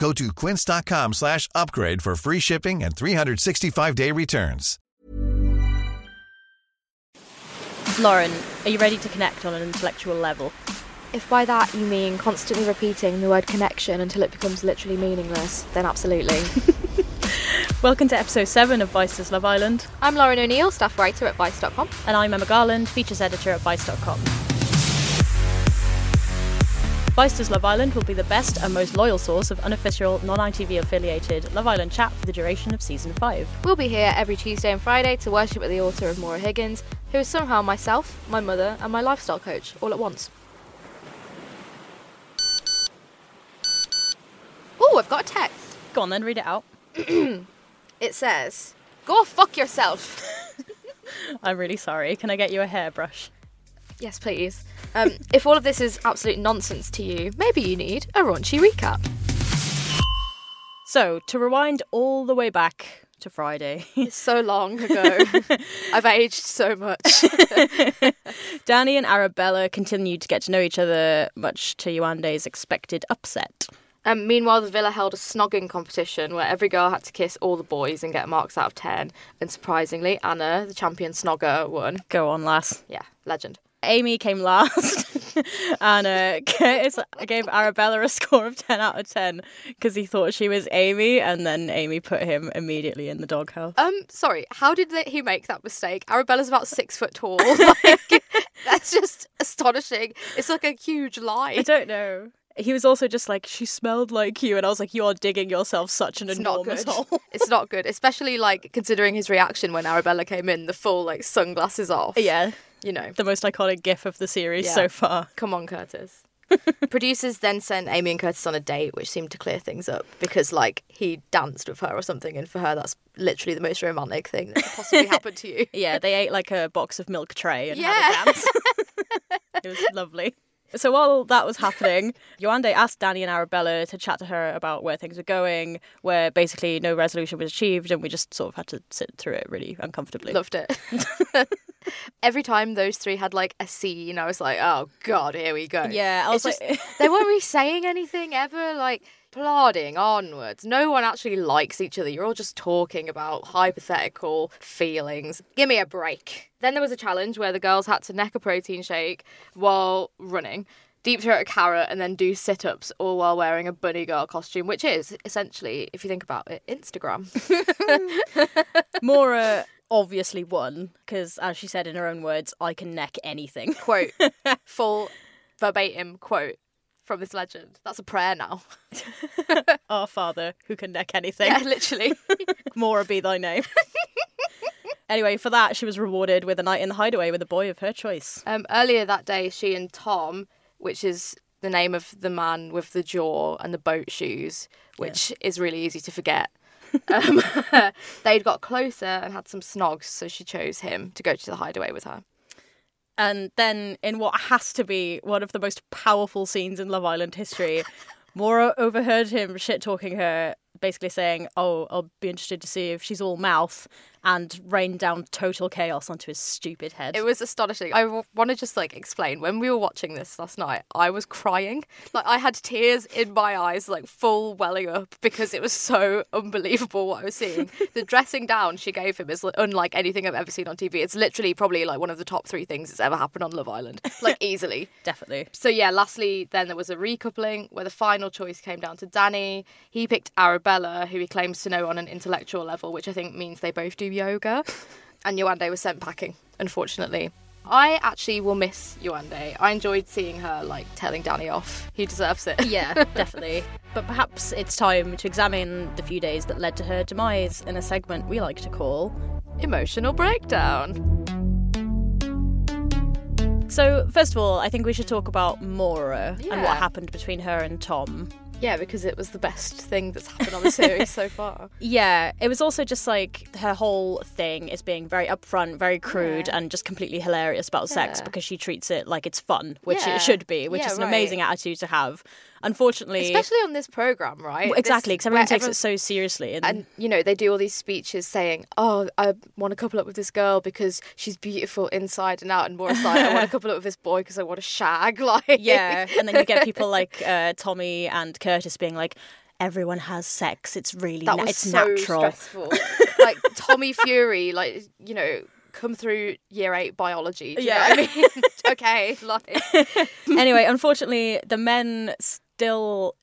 Go to quince.com slash upgrade for free shipping and 365-day returns. Lauren, are you ready to connect on an intellectual level? If by that you mean constantly repeating the word connection until it becomes literally meaningless, then absolutely. Welcome to episode 7 of Vice's Love Island, I'm Lauren O'Neill, staff writer at Vice.com. and I'm Emma Garland, features editor at Vice.com. Vice Love Island will be the best and most loyal source of unofficial, non ITV affiliated Love Island chat for the duration of season 5. We'll be here every Tuesday and Friday to worship at the altar of Maura Higgins, who is somehow myself, my mother, and my lifestyle coach all at once. Oh, I've got a text. Go on then, read it out. It says, Go fuck yourself. I'm really sorry. Can I get you a hairbrush? yes, please. Um, if all of this is absolute nonsense to you, maybe you need a raunchy recap. So, to rewind all the way back to Friday, It's so long ago. I've aged so much. Danny and Arabella continued to get to know each other, much to Yewande's expected upset. Um, meanwhile, the villa held a snogging competition where every girl had to kiss all the boys and get marks out of 10. And surprisingly, Anna, the champion snogger, won. Go on, lass. Yeah, legend. Amy came last, and uh, Curtis gave Arabella a score of 10 out of 10 because he thought she was Amy, and then Amy put him immediately in the doghouse. Um, sorry, how did they- he make that mistake? Arabella's about six foot tall. Like, that's just astonishing. It's like a huge lie. I don't know. He was also just like, she smelled like you, and I was like, you're digging yourself such an It's enormous hole. It's not good, especially like considering his reaction when Arabella came in, the full like sunglasses off. yeah, You know, the most iconic gif of the series Yeah. so far. Come on, Curtis. Producers then sent Amy and Curtis on a date, which seemed to clear things up because, like, he danced with her or something, and for her, that's literally the most romantic thing that could possibly happen to you. Yeah, they ate like a box of milk tray and Yeah. had a dance. it was lovely. So while that was happening, Yewande asked Danny and Arabella to chat to her about where things were going, where basically no resolution was achieved, and we just sort of had to sit through it really uncomfortably. Loved it. Every time those three had like a scene, I was like, "Oh God, here we go." Yeah, I It's was just like, they weren't really saying anything ever. Like plodding onwards. No one actually likes each other. You're all just talking about hypothetical feelings. Give me a break. Then there was a challenge where the girls had to neck a protein shake while running. Deep throat a carrot and then do sit ups all while wearing a bunny girl costume, which is essentially, if you think about it, Instagram. Maura obviously won because, as she said in her own words, I can neck anything. quote, full verbatim quote from this legend. That's a prayer now. Our Father, who can neck anything. Yeah, literally. Maura be thy name. anyway, for that, she was rewarded with a night in the hideaway with a boy of her choice. Um, earlier that day, she and Tom, which is the name of the man with the jaw and the boat shoes, which is really easy to forget. um, they'd got closer and had some snogs, so she chose him to go to the hideaway with her. And then, in what has to be one of the most powerful scenes in Love Island history, Maura overheard him shit talking her, basically saying, Oh, I'll be interested to see if she's all mouth, and rained down total chaos onto his stupid head. It was astonishing. I want to just like explain. When we were watching this last night, I was crying. Like I had tears in my eyes, like full welling up because it was so unbelievable what I was seeing. the dressing down she gave him is unlike anything I've ever seen on TV. It's literally probably like one of the top three things that's ever happened on Love Island, like easily. Definitely. So yeah, lastly, then there was a recoupling where the final choice came down to Danny. He picked Arabella, who he claims to know on an intellectual level, which I think means they both do yoga. and Yewande was sent packing, unfortunately. I actually will miss Yewande. I enjoyed seeing her like telling Danny off. He deserves it. Yeah, definitely. But perhaps it's time to examine the few days that led to her demise in a segment we like to call Emotional breakdown. So, first of all, I think we should talk about Maura and what happened between her and Tom. Yeah, because it was the best thing that's happened on the series so far. Yeah, it was also just like her whole thing is being very upfront, very crude, Yeah. and just completely hilarious about sex because she treats it like it's fun, which Yeah. it should be, which Yeah, is an right. amazing attitude to have. Unfortunately, Especially on this program, right? Well, exactly, because everyone takes everyone- it so seriously. And, and you know they do all these speeches saying oh i want to couple up with this girl because she's beautiful inside and out and more aside i want to couple up with this boy because i want to shag like yeah, and then you get people like uh, Tommy and Curtis being like, "Everyone has sex. It's really that na- was it's so natural." stressful like tommy fury like you know come through year eight biology Yeah. know i mean okay like anyway, unfortunately, the men still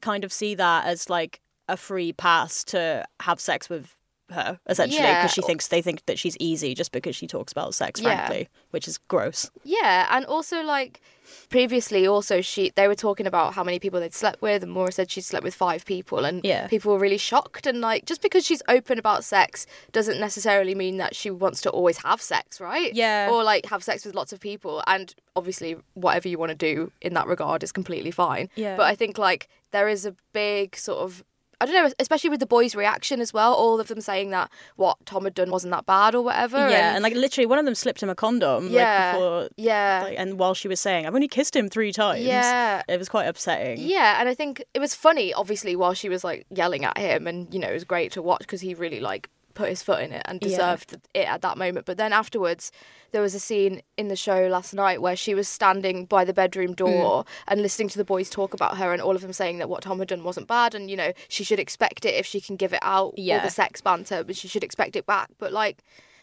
kind of see that as like a free pass to have sex with her, essentially, because Yeah. she thinks they think that she's easy just because she talks about sex, Yeah. frankly, which is gross. Yeah, and also like previously, also she they were talking about how many people they'd slept with, and Maura said she'd slept with five people, and Yeah. people were really shocked. And like, just because she's open about sex doesn't necessarily mean that she wants to always have sex, right? Yeah. Or like have sex with lots of people, and obviously whatever you want to do in that regard is completely fine. Yeah. But I think like there is a big sort of I don't know, especially with the boys' reaction as well. All of them saying that what Tom had done wasn't that bad or whatever. yeah, and, like literally, one of them slipped him a condom. Yeah, Like, before, yeah. like, and while she was saying, "I've only kissed him three times." Yeah. it was quite upsetting. Yeah, and I think it was funny, obviously, while she was like yelling at him, and you know, it was great to watch because he really like put his foot in it and Yeah. deserved it at that moment. But then afterwards, there was a scene in the show last night where she was standing by the bedroom mm. door and listening to the boys talk about her, and all of them saying that what Tom had done wasn't bad, and you know, she should expect it if she can give it out, all Yeah. the sex banter, but she should expect it back. But like,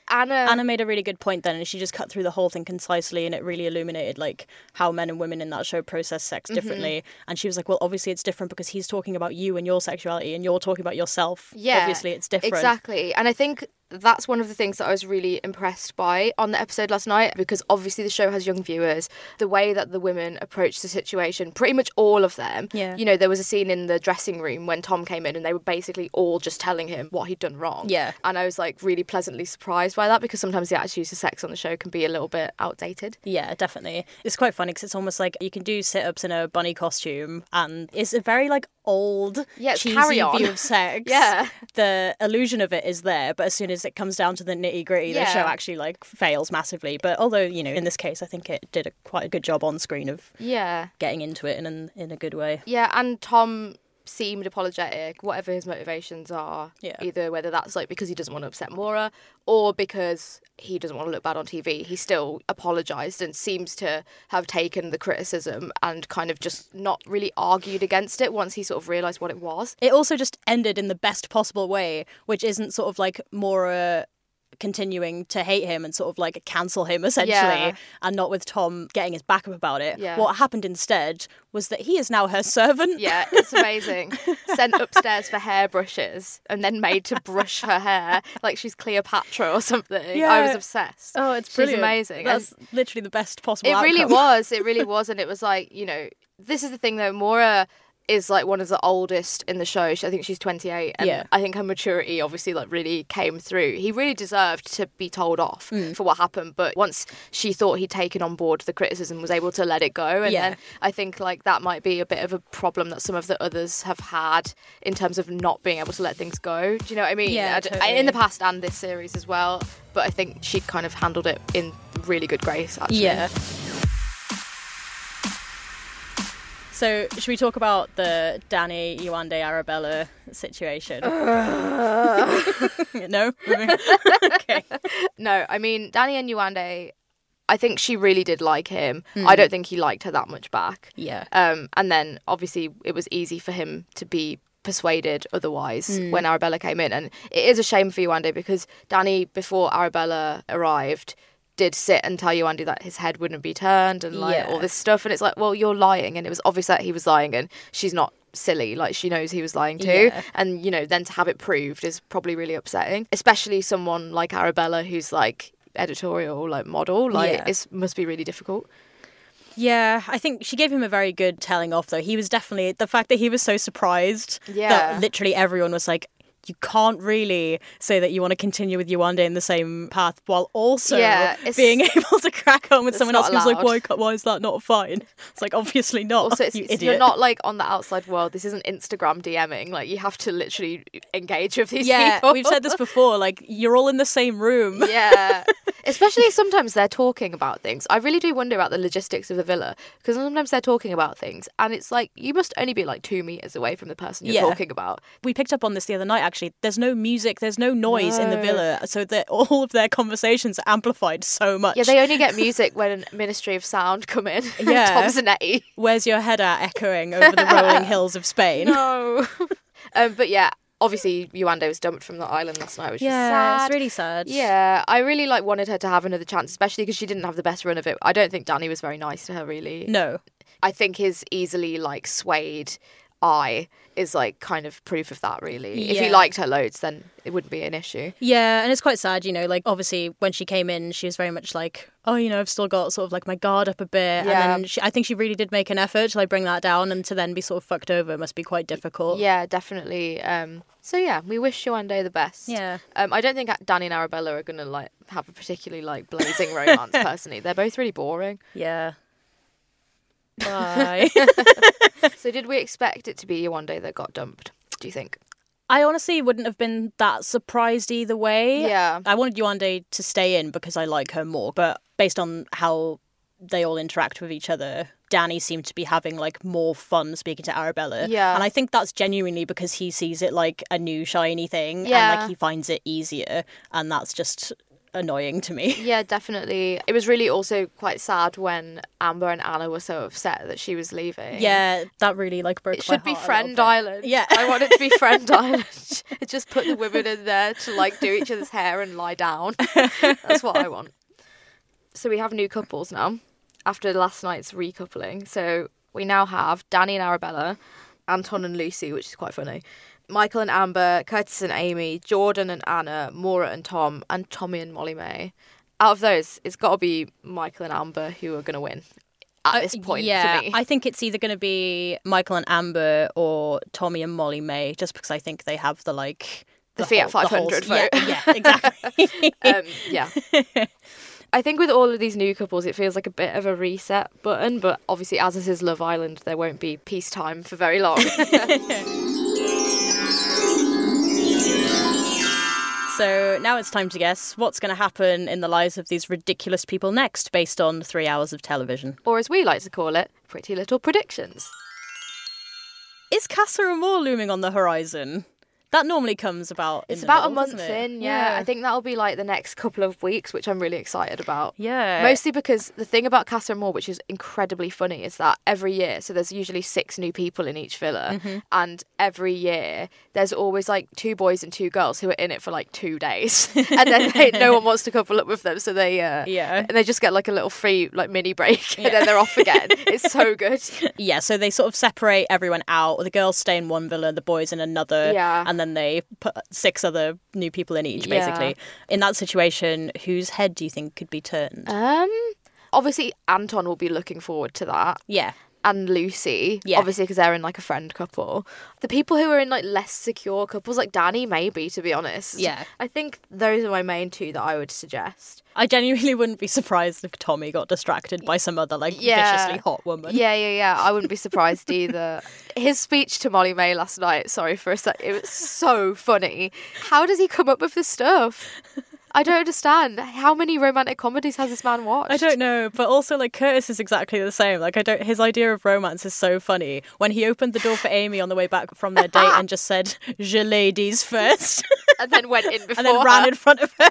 Anna, Anna made a really good point then, and she just cut through the whole thing concisely, and it really illuminated like how men and women in that show process Mm-hmm. sex differently. And she was like, "Well, obviously it's different because he's talking about you and your sexuality, and you're talking about yourself. Yeah, obviously it's different." Exactly. And I think that's one of the things that I was really impressed by on the episode last night because obviously the show has young viewers. The way that the women approached the situation, pretty much all of them. Yeah. You know, there was a scene in the dressing room when Tom came in and they were basically all just telling him what he'd done wrong. Yeah. And I was like really pleasantly surprised by that because sometimes the attitudes to sex on the show can be a little bit outdated. Yeah, definitely. It's quite funny because it's almost like you can do sit ups in a bunny costume, and it's a very like old, Yeah, cheesy view of sex. Yeah. the illusion of it is there, but as soon as it comes down to the nitty gritty, the show actually like fails massively. But although you know, in this case, I think it did a, quite a good job on screen of Yeah. getting into it in an, in a good way. Yeah, and Tom seemed apologetic, whatever his motivations are. Yeah. Either whether that's like because he doesn't want to upset Maura or because he doesn't want to look bad on TV, he still apologized and seems to have taken the criticism and kind of just not really argued against it once he sort of realized what it was. It also just ended in the best possible way, which isn't sort of like Maura continuing to hate him and sort of like cancel him essentially Yeah. and not with Tom getting his back up about it. Yeah. What happened instead was that he is now her servant. Yeah, it's amazing. Sent upstairs for hairbrushes and then made to brush her hair like she's Cleopatra or something. Yeah. I was obsessed. Oh, it's She's brilliant. amazing. And- That's literally the best possible It really was. It really was, and it was like you know, this is the thing though. Maura is like one of the oldest in the show. She- I think she's 28, and Yeah. I think her maturity obviously like really came through. He really deserved to be told off Mm. for what happened, but once she thought he'd taken on board the criticism, was able to let it go, and Yeah. then I think like that might be a bit of a problem that some of the others have had in terms of not being able to let things go. Do you know what I mean? Yeah, I d- totally. in the past and this series as well. But I think she kind of handled it in really good grace. Actually, Yeah. So, should we talk about the Danny Yewande Arabella situation? no? okay. No, I mean Danny and Yewande. I think she really did like him. Hmm. I don't think he liked her that much back. Yeah. Um, and then obviously it was easy for him to be persuaded otherwise Hmm. when Arabella came in. And it is a shame for Yewande because Danny, before Arabella arrived, did sit and tell Yewande that his head wouldn't be turned and like Yeah. all this stuff. And it's like, well, you're lying. And it was obvious that he was lying and she's not silly. Like she knows he was lying too, Yeah. and you know, then to have it proved is probably really upsetting. Especially someone like Arabella, who's like editorial like model. Like Yeah. it must be really difficult. Yeah, I think she gave him a very good telling off, though. He was definitely the fact that he was so surprised Yeah. that literally everyone was like, you can't really say that you want to continue with Yewande in the same path while also Yeah, being able to crack on with someone else who's like, why, why is that not fine? It's like, obviously not. Also, it's, you it's- you're not like on the outside world. This isn't Instagram DMing. Like you have to literally engage with these yeah, people. we've said this before. Like, you're all in the same room. yeah. Especially sometimes they're talking about things. I really do wonder about the logistics of the villa because sometimes they're talking about things and it's like you must only be like two meters away from the person you're Yeah. talking about. We picked up on this the other night, actually. There's no music, there's no noise in the villa, so that all of their conversations are amplified so much. Yeah, they only get music when Ministry of Sound come in. Yeah. Tom Zanetti. Where's your head at echoing over the rolling hills of Spain? No. um, but yeah, obviously Yewande was dumped from the island last night, which is Yeah, sad. it's really sad. Yeah, I really like wanted her to have another chance, especially because she didn't have the best run of it. I don't think Danny was very nice to her, really. No. I think his easily like swayed eye is like kind of proof of that, really. If he liked her loads, then it wouldn't be an issue. Yeah, and it's quite sad, you know, like obviously when she came in, she was very much like, oh, you know, I've still got sort of like my guard up a bit. Yeah. And then she, I think she really did make an effort to like bring that down and to then be sort of fucked over must be quite difficult. Yeah, definitely. Um, so yeah, we wish Day the best. Yeah. Um, I don't think Danny and Arabella are gonna like have a particularly like blazing romance. personally, they're both really boring. Yeah. Bye. So did we expect it to be Yewande that got dumped? Do you think? I honestly wouldn't have been that surprised either way. Yeah. I wanted Yewande to stay in because I like her more, but based on how they all interact with each other, Danny seemed to be having like more fun speaking to Arabella. Yeah. And I think that's genuinely because he sees it like a new shiny thing and like he finds it easier and that's just annoying to me. Yeah, definitely. It was really also quite sad when Amber and Anna were so upset that she was leaving. Yeah, that really like broke It should be Friend. Island. Yeah. I want it to be Friend Island. It just put the women in there to like do each other's hair and lie down. That's what I want. So we have new couples now after last night's recoupling. So we now have Danny and Arabella, Anton and Lucy, which is quite funny. Michael and Amber, Curtis and Amy, Jordan and Anna, Maura and Tom, and Tommy and Molly-Mae. Out of those, it's got to be Michael and Amber who are going to win at Uh, this point yeah, for me. I think it's either going to be Michael and Amber or Tommy and Molly-Mae, just because I think they have the like The Fiat whole- whole- 500 yeah, vote. yeah, exactly. um, yeah. I think with all of these new couples, it feels like a bit of a reset button, but obviously, as this is Love Island, there won't be peacetime for very long. so now it's time to guess what's going to happen in the lives of these ridiculous people next, based on three hours of television. or as we like to call it, pretty little predictions. Is Casa Amor looming on the horizon? That normally comes about. In It's about a month in, yeah. I think that'll be like the next couple of weeks, which I'm really excited about. Yeah. Mostly because the thing about Casa Amor, which is incredibly funny, is that every year, so there's usually six new people in each villa, Mm-hmm. and every year there's always like two boys and two girls who are in it for like two days, and then they, no one wants to couple up with them, so they uh, Yeah. and they just get like a little free like mini break, and then they're off again. it's so good. Yeah, so they sort of separate everyone out. The girls stay in one villa, the boys in another. Yeah. And then they put six other new people in each, Yeah. basically. In that situation, whose head do you think could be turned? Um, obviously Anton will be looking forward to that. yeah. And Lucy, Yeah. obviously because they're in like a friend couple. The people who are in like less secure couples, like Danny, maybe to be honest. Yeah. I think those are my main two that I would suggest. I genuinely wouldn't be surprised if Tommy got distracted by some other, like, Yeah. viciously hot woman. Yeah, yeah, yeah. I wouldn't be surprised either. His speech to Molly-Mae last night. Sorry for a sec. It was so funny. How does he come up with this stuff? I don't understand. How many romantic comedies has this man watched? I don't know, but also like Curtis is exactly the same. Like I don't his idea of romance is so funny. When he opened the door for Amy on the way back from their date and just said, Je ladies first And then went in before and then ran in front of her.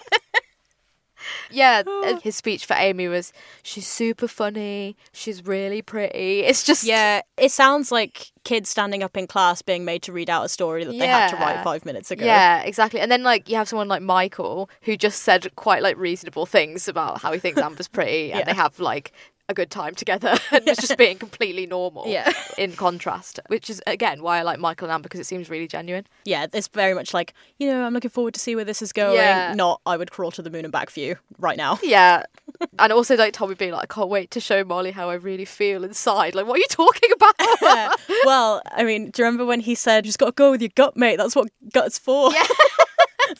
Yeah, uh, his speech for Amy was, "She's super funny. She's really pretty." It's just Yeah, it sounds like kids standing up in class being made to read out a story that they had to write five minutes ago. Yeah, exactly. And then like you have someone like Michael who just said quite like reasonable things about how he thinks Amber's pretty, and Yeah. they have like a good time together and was just being completely normal. Yeah. In contrast, which is again why I like Michael and Amber because it seems really genuine. Yeah, it's very much like, you know, I'm looking forward to see where this is going. Yeah. Not, I would crawl to the moon and back for you right now. Yeah. and also like Tommy being like, I can't wait to show Molly how I really feel inside. Like, what are you talking about? Well, I mean, do you remember when he said, you just got to go with your gut, mate? That's what gut's for. Yeah.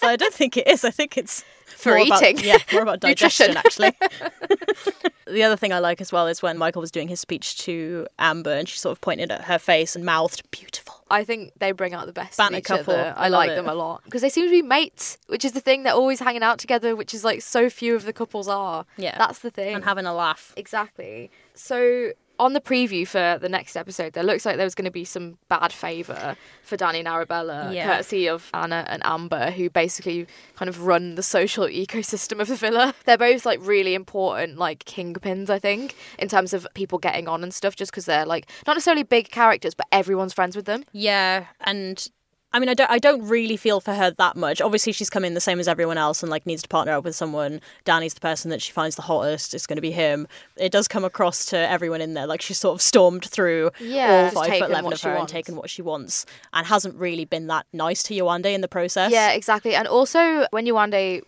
So I don't think it is. I think it's For more about- eating. yeah, more about digestion, actually. the other thing I like as well is when Michael was doing his speech to Amber and she sort of pointed at her face and mouthed, beautiful. I think they bring out the best each couple. other. I I, like it. them a lot because they seem to be mates, which is the thing. They're always hanging out together, which is like so few of the couples are. Yeah. that's the thing. And having a laugh. exactly. So on the preview for the next episode, there looks like there was going to be some bad favour for Danny and Arabella, Yeah. courtesy of Anna and Amber, who basically kind of run the social ecosystem of the villa. They're both like really important, like kingpins, I think, in terms of people getting on and stuff, just because they're like not necessarily big characters, but everyone's friends with them. Yeah, and I mean, I don't, I don't really feel for her that much. Obviously, she's come in the same as everyone else and like needs to partner up with someone. Danny's the person that she finds the hottest. It's going to be him. It does come across to everyone in there like she's sort of stormed through Yeah. all five foot eleven of her and taken what she wants, and hasn't really been that nice to Yewande in the process. Yeah, exactly. And also, when Yewande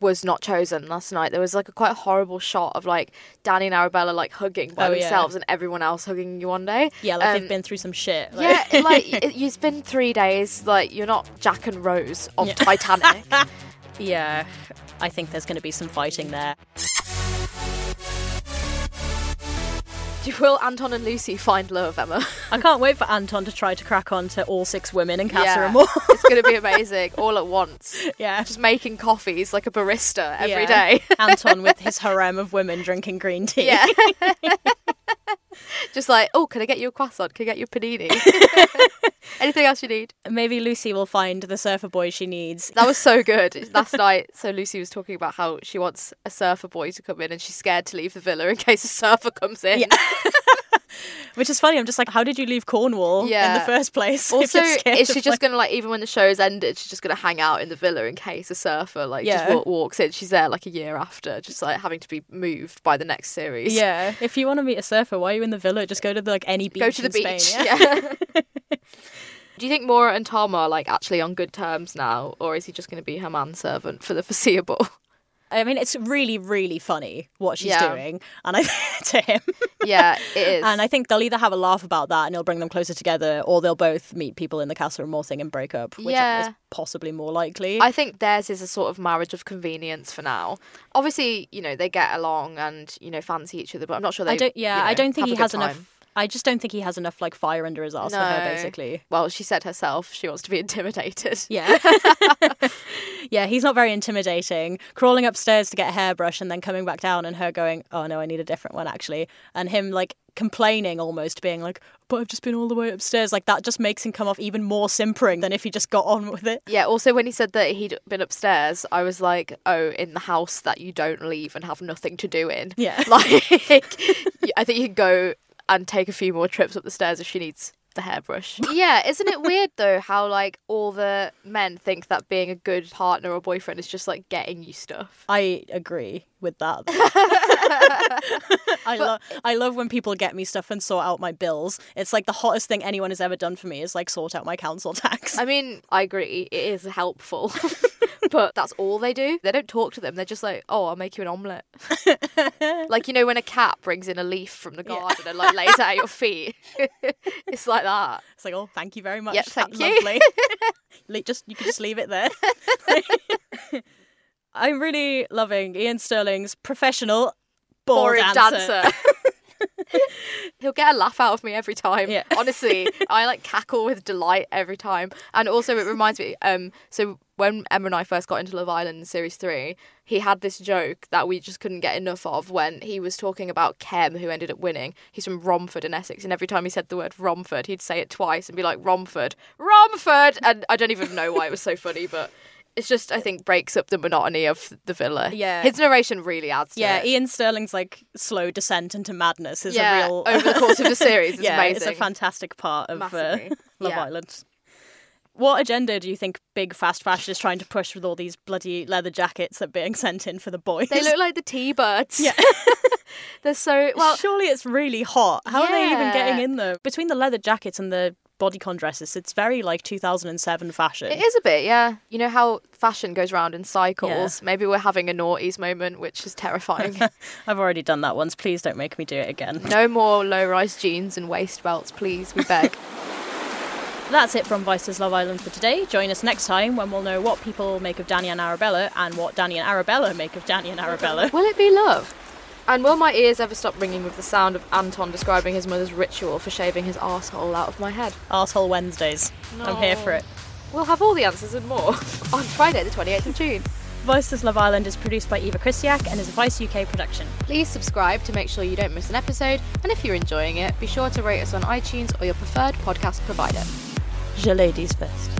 was not chosen last night, there was like a quite horrible shot of like Danny and Arabella like hugging by Oh, yeah. themselves and everyone else hugging Yewande. yeah, like Um, they've been through some shit. Like, Yeah, like it, it's been three days. Like you're not Jack and Rose of Titanic. yeah. I think there's going to be some fighting there. Will Anton and Lucy find love, Emma? I can't wait for Anton to try to crack on to all six women in Casa Yeah. Amor. it's gonna be amazing all at once. yeah. Just making coffees like a barista every Yeah. day. Anton with his harem of women drinking green tea. Yeah. Just like, oh, can I get you a croissant? Can I get you a panini? Anything else you need? Maybe Lucy will find the surfer boy she needs. That was so good last night. So Lucy was talking about how she wants a surfer boy to come in, and she's scared to leave the villa in case a surfer comes in. Which is funny. I'm just like, how did you leave Cornwall in the first place? Also, is she just like- gonna like even when the show's ended, she's just gonna hang out in the villa in case a surfer like Yeah. just wa- walks in? She's there like a year after, just like having to be moved by the next series. Yeah. If you want to meet a surfer, why are you in the villa? Just go to the, like any beach. go to the in beach. Spain, yeah? yeah. Do you think Maura and Tom are like actually on good terms now, or is he just going to be her manservant for the foreseeable? I mean, it's really, really funny what she's Yeah. doing, and I to him. yeah, it is. And I think they'll either have a laugh about that and it'll bring them closer together, or they'll both meet people in the Casa Amor thing and break up, which Yeah. is possibly more likely. I think theirs is a sort of marriage of convenience for now. Obviously, you know, they get along and, you know, fancy each other, but I'm not sure they I don't. Yeah, you know, I don't think he has time. enough. I just don't think he has enough like fire under his ass for her, basically. Well, she said herself she wants to be intimidated. Yeah. yeah, he's not very intimidating. Crawling upstairs to get a hairbrush and then coming back down and her going, oh no, I need a different one actually. And him like complaining almost, being like, but I've just been all the way upstairs. Like that just makes him come off even more simpering than if he just got on with it. Yeah, also when he said that he'd been upstairs, I was like, oh, in the house that you don't leave and have nothing to do in. Yeah. Like, I think you could go and take a few more trips up the stairs if she needs the hairbrush. yeah, isn't it weird though how like all the men think that being a good partner or boyfriend is just like getting you stuff? I agree with that. I love I love when people get me stuff and sort out my bills. It's like the hottest thing anyone has ever done for me is like sort out my council tax. I mean, I agree, it is helpful. but that's all they do. They don't talk to them. They're just like, "Oh, I'll make you an omelette." like you know when a cat brings in a leaf from the garden and like lays it at your feet. it's like that. It's like, oh, thank you very much. Yep, That's thank you. Lovely. Just you can just leave it there. I'm really loving Iain Stirling's professional Boring dancer. dancer. He'll get a laugh out of me every time. Yeah. Honestly, I like cackle with delight every time. And also, it reminds me. Um, so when Emma and I first got into Love Island in series three, he had this joke that we just couldn't get enough of when he was talking about Kem, who ended up winning. He's from Romford in Essex, and every time he said the word Romford, he'd say it twice and be like Romford, Romford, and I don't even know why it was so funny, but. It's just, I think, breaks up the monotony of the villa. Yeah. His narration really adds to Yeah, it. Iain Stirling's like slow descent into madness is yeah, a real over the course of the series. It's yeah, amazing. it's a fantastic part of uh, Love Yeah. Island. What agenda do you think big fast fashion is trying to push with all these bloody leather jackets that are being sent in for the boys? They look like the T-birds. Yeah. They're so well. Surely it's really hot. How are they even getting in there? Between the leather jackets and the bodycon dresses, it's very like 2007 fashion. It is a bit, yeah. You know how fashion goes round in cycles. Maybe we're having a noughties moment, which is terrifying. I've already done that once. Please don't make me do it again. no more low-rise jeans and waist belts, please. We beg. That's it from Vice's Love Island for today. Join us next time when we'll know what people make of Danny and Arabella and what Danny and Arabella make of Danny and Arabella. Will it be love? And will my ears ever stop ringing with the sound of Anton describing his mother's ritual for shaving his arsehole out of my head? Arsehole Wednesdays. I'm here for it. We'll have all the answers and more on Friday, the 28th of June. Vice's Love Island is produced by Eva Christiak and is a Vice UK production. Please subscribe to make sure you don't miss an episode. And if you're enjoying it, be sure to rate us on iTunes or your preferred podcast provider. Je ladies first.